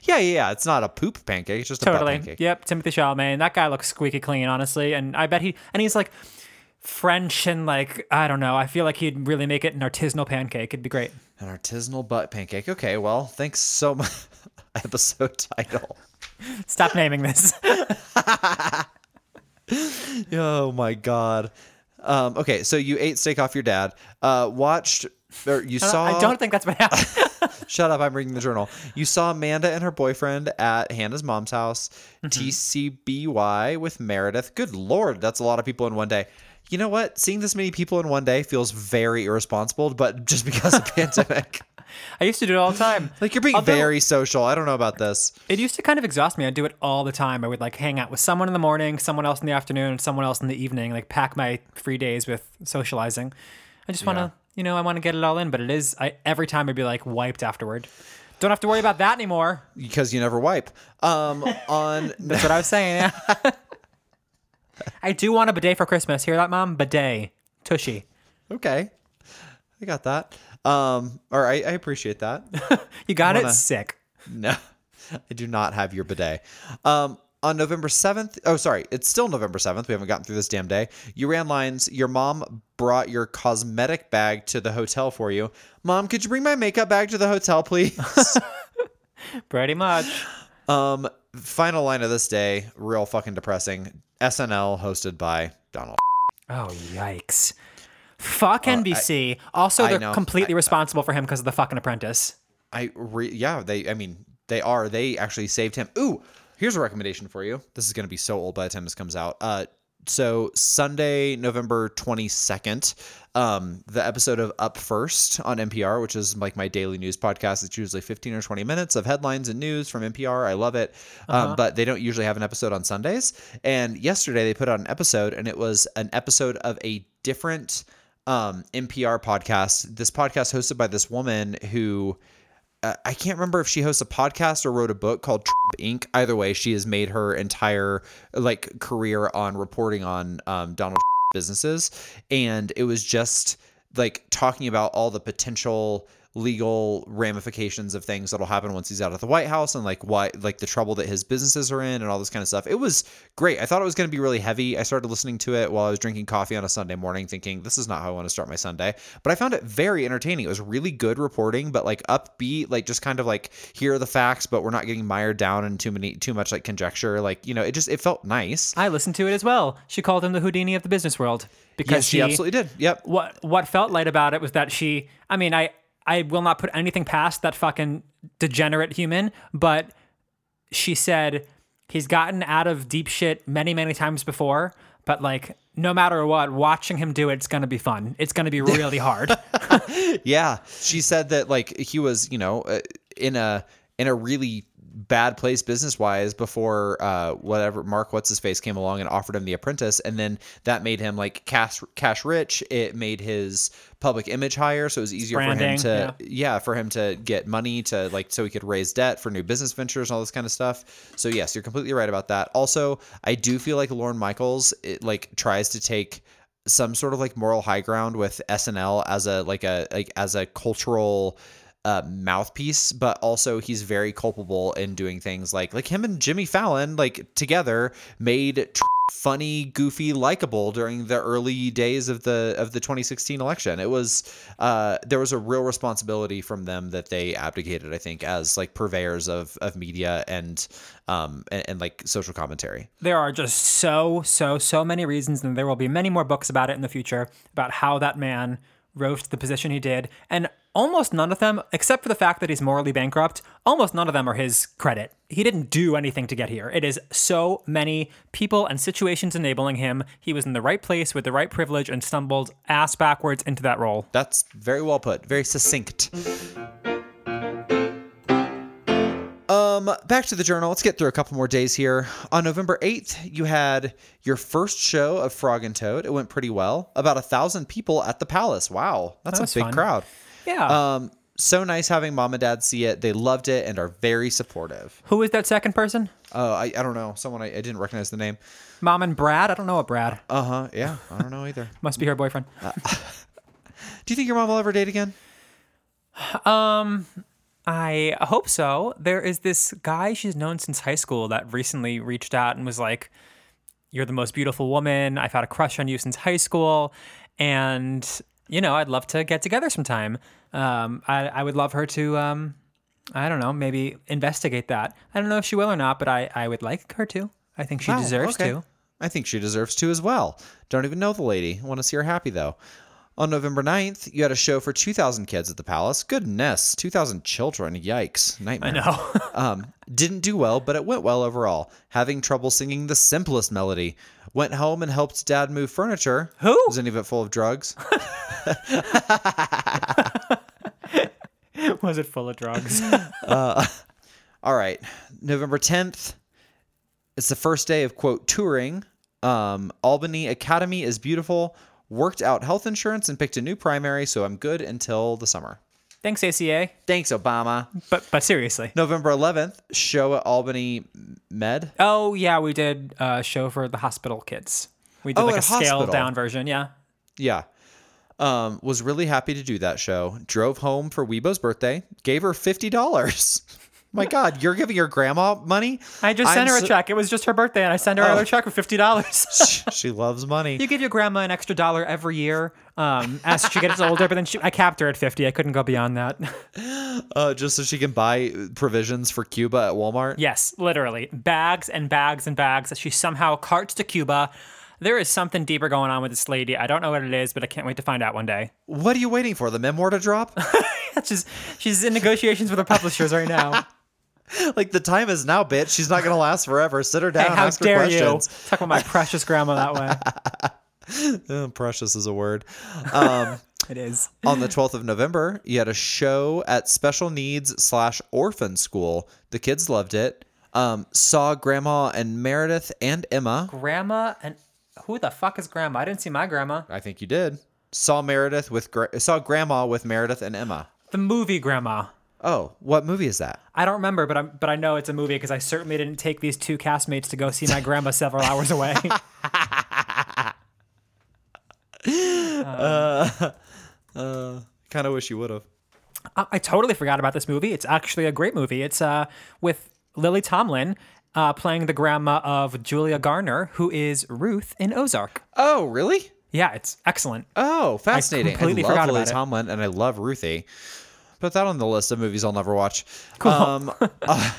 yeah, yeah, yeah. It's not a poop pancake, it's just a butt totally. pancake. Yep, Timothy Chalamet. That guy looks squeaky clean, honestly. And I bet he and he's like French and like I don't know. I feel like he'd really make it an artisanal pancake. It'd be great. An artisanal butt pancake. Okay, well, thanks so much. Episode title. Stop naming this. Oh my god. Um, okay, so you ate steak off your dad. Uh, watched or you saw. I don't think that's what happened. Shut up! I'm reading the journal. You saw Amanda and her boyfriend at Hannah's mom's house. Mm-hmm. TCBY with Meredith. Good lord, that's a lot of people in one day. You know what? Seeing this many people in one day feels very irresponsible, but just because of pandemic. I used to do it all the time. Like you're being Although- very social. I don't know about this. It used to kind of exhaust me. I'd do it all the time. I would like hang out with someone in the morning, someone else in the afternoon, someone else in the evening. Like pack my free days with socializing. I just want to, Yeah. You know, I want to get it all in. But it is I, every time I'd be like wiped afterward. Don't have to worry about that anymore. Because you never wipe. Um, on That's what I was saying. Yeah. I do want a bidet for Christmas. Hear that, mom? Bidet, tushy. okay, I got that. Um, or I, I appreciate that. You got Wanna- it. Sick. No, I do not have your bidet. Um, on November 7th, oh, sorry, it's still November 7th. We haven't gotten through this damn day. You ran lines. Your mom brought your cosmetic bag to the hotel for you. Mom, could you bring my makeup bag to the hotel, please? Pretty much. um, final line of this day, real fucking depressing. SNL hosted by Donald. Oh yikes! Fuck NBC. also, Uh, I they're know. completely responsible for him because of the fucking Apprentice. I re- yeah, they I mean, they are. They actually saved him. Ooh, here's a recommendation for you. This is going to be so old by the time this comes out. Uh so Sunday, November 22nd, um, the episode of Up First on NPR, which is like my daily news podcast. It's usually 15 or 20 minutes of headlines and news from NPR. I love it. Um, but they don't usually have an episode on Sundays. And yesterday they put out an episode, and it was an episode of a different um, NPR podcast. This podcast hosted by this woman who uh, I can't remember if she hosts a podcast or wrote a book called Trump Inc. Either way, she has made her entire like career on reporting on um, Donald businesses, and it was just like talking about all the potential legal ramifications of things that'll happen once he's out of the White House and like why like the trouble that his businesses are in and all this kind of stuff. It was great. I thought it was going to be really heavy. I started listening to it while I was drinking coffee on a Sunday morning thinking this is not how I want to start my Sunday. But I found it very entertaining. It was really good reporting but like upbeat, like just kind of like here are the facts but we're not getting mired down in too many too much like conjecture. Like, you know, it just it felt nice. I listened to it as well. She called him the Houdini of the business world because Yes, she absolutely did. Yep. What what felt light about it was that she. I mean, I I will not put anything past that fucking degenerate human, but she said he's gotten out of deep shit many many times before, but like no matter what, watching him do it, it's gonna be fun. It's gonna be really hard. Yeah, she said that like he was, you know, uh, in a in a really bad place business wise before uh whatever Mark what's his face came along and offered him the apprentice and then that made him like cash cash rich. It made his public image higher so it was easier for him Branding, to yeah. for him to get money to like so he could raise debt for new business ventures and all this kind of stuff. So yes you're completely right about that. Also I do feel like Lauren Michaels it like tries to take some sort of like moral high ground with SNL as a like a like as a cultural uh, mouthpiece, but also he's very culpable in doing things like like him and Jimmy Fallon like together made tr- funny, goofy, likable during the early days of the of the 2016 election. It was uh, there was a real responsibility from them that they abdicated, I think, as like purveyors of of media and um and, and like social commentary. there are just so so so many reasons, and there will be many more books about it in the future about how that man to the position he did, and almost none of them, except for the fact that he's morally bankrupt, almost none of them are his credit. He didn't do anything to get here. It is so many people and situations enabling him. He was in the right place with the right privilege and stumbled ass backwards into that role. That's very well put. Very succinct. Um, back to the journal. Let's get through a couple more days here. On November 8th, you had your first show of Frog and Toad. It went pretty well. About a thousand people at the palace. Wow. That's That a big fun. crowd. Yeah. Um, so nice having mom and dad see it. They loved it and are very supportive. Who is that second person? Oh, I, I don't know. Someone I, I didn't recognize the name. Mom and Brad? I don't know what Brad. Uh huh. Yeah. I don't know either. Must be her boyfriend. Do you think your mom will ever date again? Um, I hope so. There is this guy she's known since high school that recently reached out and was like, You're the most beautiful woman. I've had a crush on you since high school. And, you know, I'd love to get together sometime. Um, I, I would love her to, um, I don't know, maybe investigate that. I don't know if she will or not, but I, I would like her to. I think she Wow, deserves okay. to. I think she deserves to as well. Don't even know the lady. Want to see her happy though. On November 9th, you had a show for 2,000 kids at the Palace. Goodness, 2,000 children. Yikes. Nightmare. I know. um, didn't do well, but it went well overall. Having trouble singing the simplest melody. Went home and helped dad move furniture. Who? Was any of it full of drugs? Was it full of drugs? All right. November 10th. It's the first day of quote touring. Um, Albany Academy is beautiful. Worked out health insurance and picked a new primary, so I'm good until the summer. Thanks, ACA. Thanks, Obama. But but seriously. November 11th, show at Albany Med. Oh yeah, we did a show for the hospital kids. We did Oh, like a scaled down version. Yeah. Yeah. Um, was really happy to do that show. Drove home for Weibo's birthday. Gave her fifty dollars. My God, you're giving your grandma money? I just sent I'm her a so- check. It was just her birthday, and I sent her another check for fifty dollars. she loves money. you give your grandma an extra dollar every year um, as she gets older, but then she, I capped her at fifty. I couldn't go beyond that. Uh, just so she can buy provisions for Cuba at Walmart. yes, literally bags and bags and bags that she somehow carts to Cuba. There is something deeper going on with this lady. I don't know what it is, but I can't wait to find out one day. What are you waiting for? The memoir to drop? That's just she's in negotiations with her publishers right now. like the time is now, bitch. She's not gonna last forever. Sit her down. hey, how ask her dare you questions. talk about my precious grandma that way? Oh, precious is a word. Um, It is. on the 12th of November, you had a show at special needs slash orphan school. The kids loved it. Um, saw Grandma and Meredith and Emma. Grandma and who the fuck is grandma? I didn't see my grandma. I think you did. Saw Meredith with saw Grandma with Meredith and Emma. The movie grandma. Oh, what movie is that? I don't remember, but I but I know it's a movie because I certainly didn't take these two castmates to go see my grandma several hours away. Kind of wish you would have. I, I totally forgot about this movie. It's actually a great movie. It's uh with Lily Tomlin uh, playing the grandma of Julia Garner, who is Ruth in Ozark. Oh, really? Yeah, it's excellent. Oh, fascinating. I, completely love forgot Lily about it. Tomlin and I love Ruthie. Put that on the list of movies I'll never watch. Cool. Um, uh,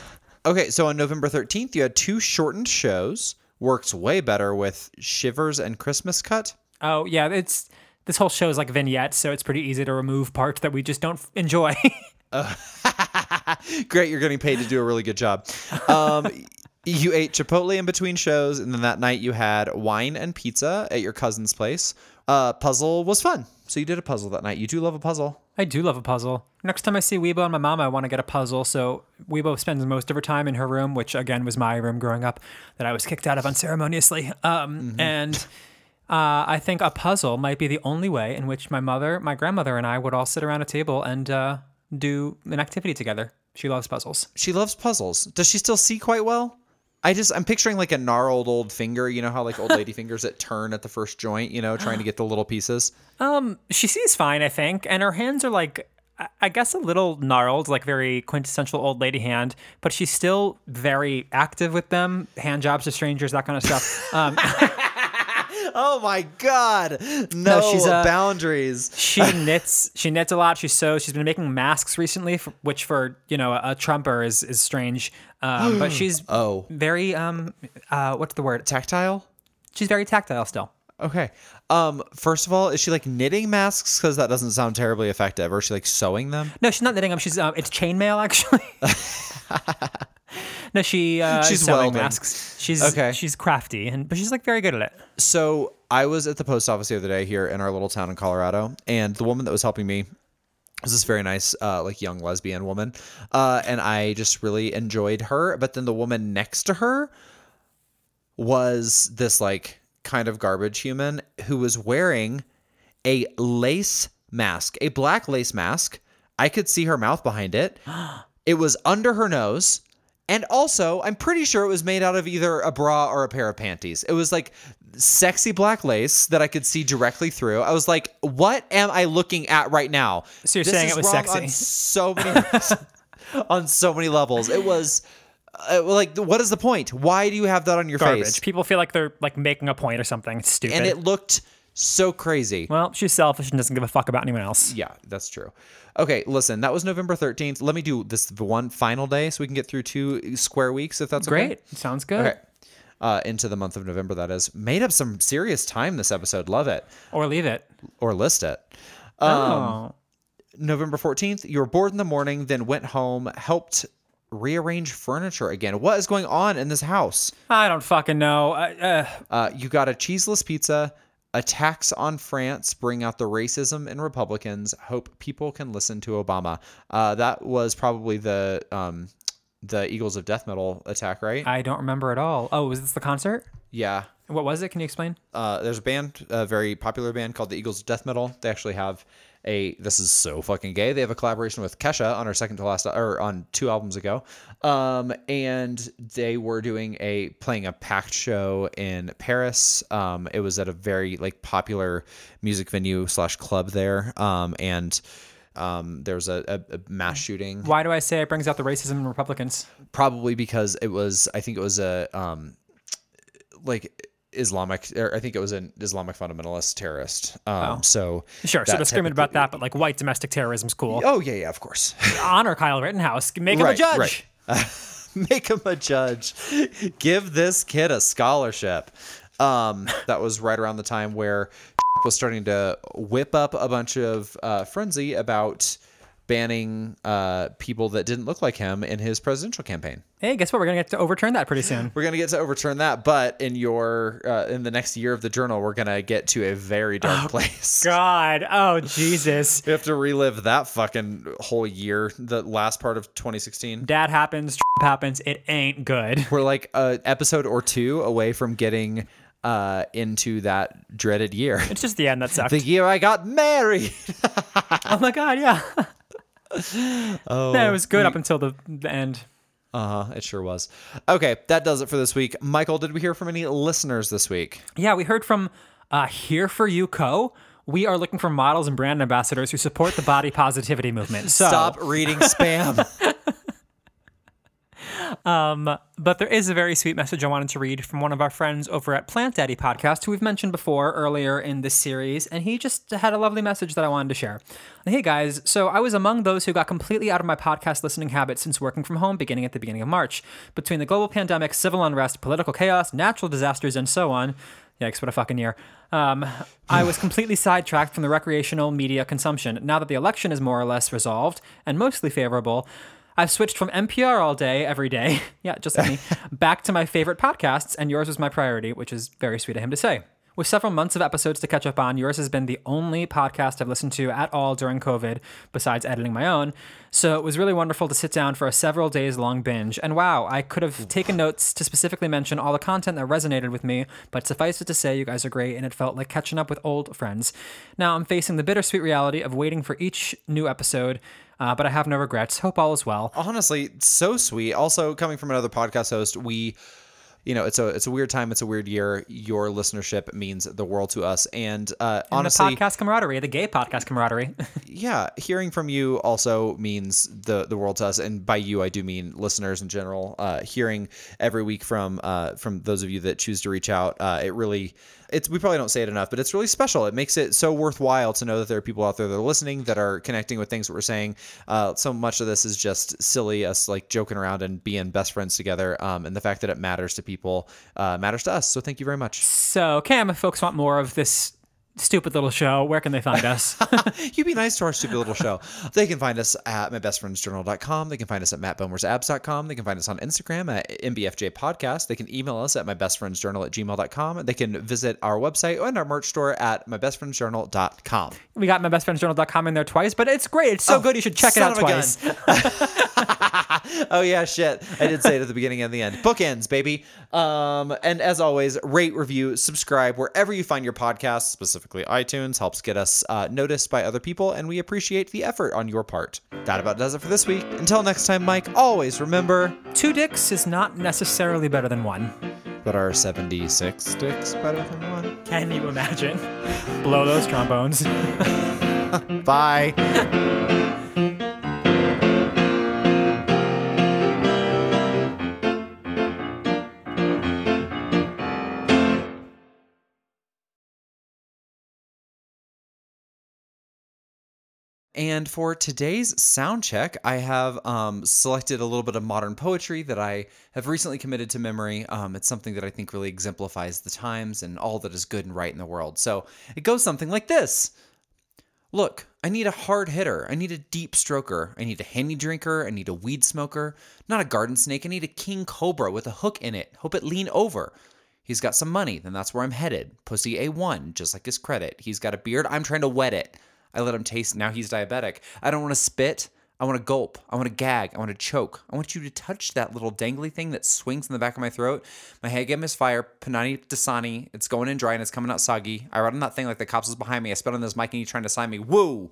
okay, so on November 13th, you had two shortened shows. Works way better with Shivers and Christmas Cut. Oh yeah, it's this whole show is like vignettes, so it's pretty easy to remove parts that we just don't f- enjoy. Great, you're getting paid to do a really good job. Um, you ate Chipotle in between shows, and then that night you had wine and pizza at your cousin's place. Uh, puzzle was fun. So you did a puzzle that night. You do love a puzzle. I do love a puzzle. Next time I see Weibo and my mom, I want to get a puzzle. So Weibo spends most of her time in her room, which again was my room growing up that I was kicked out of unceremoniously. Um, And uh, I think a puzzle might be the only way in which my mother, my grandmother, and I would all sit around a table and uh, do an activity together. She loves puzzles. She loves puzzles. Does she still see quite well? I just I'm picturing like a gnarled old finger. You know how like old lady fingers that turn at the first joint. You know, trying to get the little pieces. She sees fine, I think, and her hands are like, I- I guess, a little gnarled, like very quintessential old lady hand, but she's still very active with them. Hand jobs to strangers, that kind of stuff. Um, Oh my god! No, she's, uh, boundaries. she knits. She knits a lot. She sews. She's been making masks recently, for, which for you know a, a trumper is is strange. Um, but she's Oh. very um uh what's the word? Tactile. She's very tactile still. Okay. Um. First of all, is she like knitting masks? Because that doesn't sound terribly effective. Or is she like sewing them? No, she's not knitting them. She's um, it's chainmail actually. no, she uh, She's sewing welding. masks. She's Okay. She's crafty, and but she's like very good at it. So I was at the post office the other day here in our little town in Colorado, and the woman that was helping me was this very nice, uh, like young lesbian woman, uh, and I just really enjoyed her. But then the woman next to her was this like kind of garbage human who was wearing a lace mask, a black lace mask. I could see her mouth behind it. It was under her nose. And also, I'm pretty sure it was made out of either a bra or a pair of panties. It was like sexy black lace that I could see directly through. I was like, what am I looking at right now? So you're This saying it was sexy. On so many on so many levels. It was uh, like what is the point? Why do you have that on your Garbage. face? People feel like they're like making a point or something. It's stupid. And it looked so crazy. well, she's selfish and doesn't give a fuck about anyone else. Yeah, that's true. Okay, listen, that was November 13th. Let me do this one final day so we can get through two square weeks if that's okay. Great. Sounds good. Okay. uh, into the month of November. That is made up some serious time this episode. Love it Or leave it. or list it. oh. November 14th, you were bored in the morning, then went home, helped rearrange furniture again. What is going on in this house? I don't fucking know. Uh, Uh, you got a cheeseless pizza. Attacks on France bring out the racism in Republicans. Hope people can listen to Obama. Uh, that was probably the um, the Eagles of Death Metal attack, right? I don't remember at all. Oh, was this the concert? yeah. What was it? Can you explain? Uh, there's a band, a very popular band called the Eagles of Death Metal. They actually have a. This is so fucking gay. They have a collaboration with Kesha on her second to last, or on two albums ago. Um, and they were doing a playing a packed show in Paris. Um, it was at a very like popular music venue slash club there. Um, and um, there was a, a, a mass shooting Why do I say it brings out the racism in Republicans? probably because it was I think it was a um like Islamic or I think it was an Islamic fundamentalist terrorist. Um so Sure, so they're screaming about that, but like white domestic terrorism's cool. Oh yeah, yeah, of course. Honor Kyle Rittenhouse. Make him a judge. right. Make him a judge. Give this kid a scholarship. Um that was right around the time where was starting to whip up a bunch of uh, frenzy about banning uh, people that didn't look like him in his presidential campaign. Hey, guess what? We're gonna get to overturn that pretty soon. We're gonna get to overturn that, but in your uh, in the next year of the journal, we're gonna get to a very dark place. God, oh Jesus. We have to relive that fucking whole year, the last part of 2016. Dad happens, happens. It ain't good. We're like a episode or two away from getting uh, into that dreaded year. It's just the end that sucked. The year I got married. oh my God, yeah. Oh, no, it was good up until the, the end. Uh huh. It sure was. Okay, that does it for this week. Michael, did we hear from any listeners this week? Yeah, we heard from uh, Here for You Co. We are looking for models and brand ambassadors who support the body positivity movement. So, Stop reading spam. But there is a very sweet message I wanted to read from one of our friends over at Plant Daddy Podcast, who we've mentioned before earlier in this series, and he just had a lovely message that I wanted to share. Hey guys, so I was among those who got completely out of my podcast listening habit since working from home beginning at the beginning of March. Between the global pandemic, civil unrest, political chaos, natural disasters, and so on. Yikes, what a fucking year. Um, I was completely sidetracked from the recreational media consumption. Now that the election is more or less resolved and mostly favorable, I've switched from NPR all day, every day, yeah, just like me, back to my favorite podcasts, and yours was my priority, which is very sweet of him to say. With several months of episodes to catch up on, yours has been the only podcast I've listened to at all during COVID, besides editing my own. So it was really wonderful to sit down for a several days long binge. And wow, I could have taken notes to specifically mention all the content that resonated with me, but suffice it to say, you guys are great, and it felt like catching up with old friends. Now I'm facing the bittersweet reality of waiting for each new episode, uh, but I have no regrets. Hope all is well. honestly so sweet also coming from another podcast host we you know it's a it's a weird time it's a weird year. Your listenership means the world to us. And uh And honestly the podcast camaraderie, the gay podcast camaraderie. yeah hearing from you also means the the world to us. And by you i do mean listeners in general. Uh hearing every week from uh from those of you that choose to reach out uh it really it's we probably don't say it enough but it's really special. It makes it so worthwhile to know that there are people out there that are listening that are connecting with things that we're saying. Uh so much of this is just silly us like joking around and being best friends together um and the fact that it matters to people uh matters to us. So thank you very much. So, Cam, if folks want more of this stupid little show, where can they find us? you be nice to our stupid little show. They can find us at mybestfriendsjournal.com. They can find us at mattbomersabs.com. They can find us on Instagram at MBFJ Podcast. They can email us at mybestfriendsjournal at gmail.com. They can visit our website and our merch store at mybestfriendsjournal.com. we got mybestfriendsjournal.com in there twice, but it's great. It's so good. You should check it out twice. oh yeah, shit. I did say it at the beginning and the end. Bookends, baby. Um, and as always, rate, review, subscribe wherever you find your podcasts, specifically iTunes, helps get us uh, noticed by other people, and we appreciate the effort on your part. That about does it for this week. Until next time, Mike. Always remember, Two dicks is not necessarily better than one. but are seventy-six sticks better than one? Can you imagine? Blow those trombones. Bye. And for today's sound check, I have um, selected a little bit of modern poetry that I have recently committed to memory. Um, it's something that I think really exemplifies the times and all that is good and right in the world. So it goes something like this Look, I need a hard hitter. I need a deep stroker. I need a henny drinker. I need a weed smoker. Not a garden snake. I need a king cobra with a hook in it. Hope it lean over. He's got some money, then that's where I'm headed. Pussy A1, just like his credit. He's got a beard. I'm trying to wet it. I let him taste. Now he's diabetic. I don't want to spit. I want to gulp. I want to gag. I want to choke. I want you to touch that little dangly thing that swings in the back of my throat. My hagam is fire. Panani Dasani. It's going in dry and it's coming out soggy. I ride on that thing like the cops is behind me. I spit on this mic and you trying to sign me. Woo!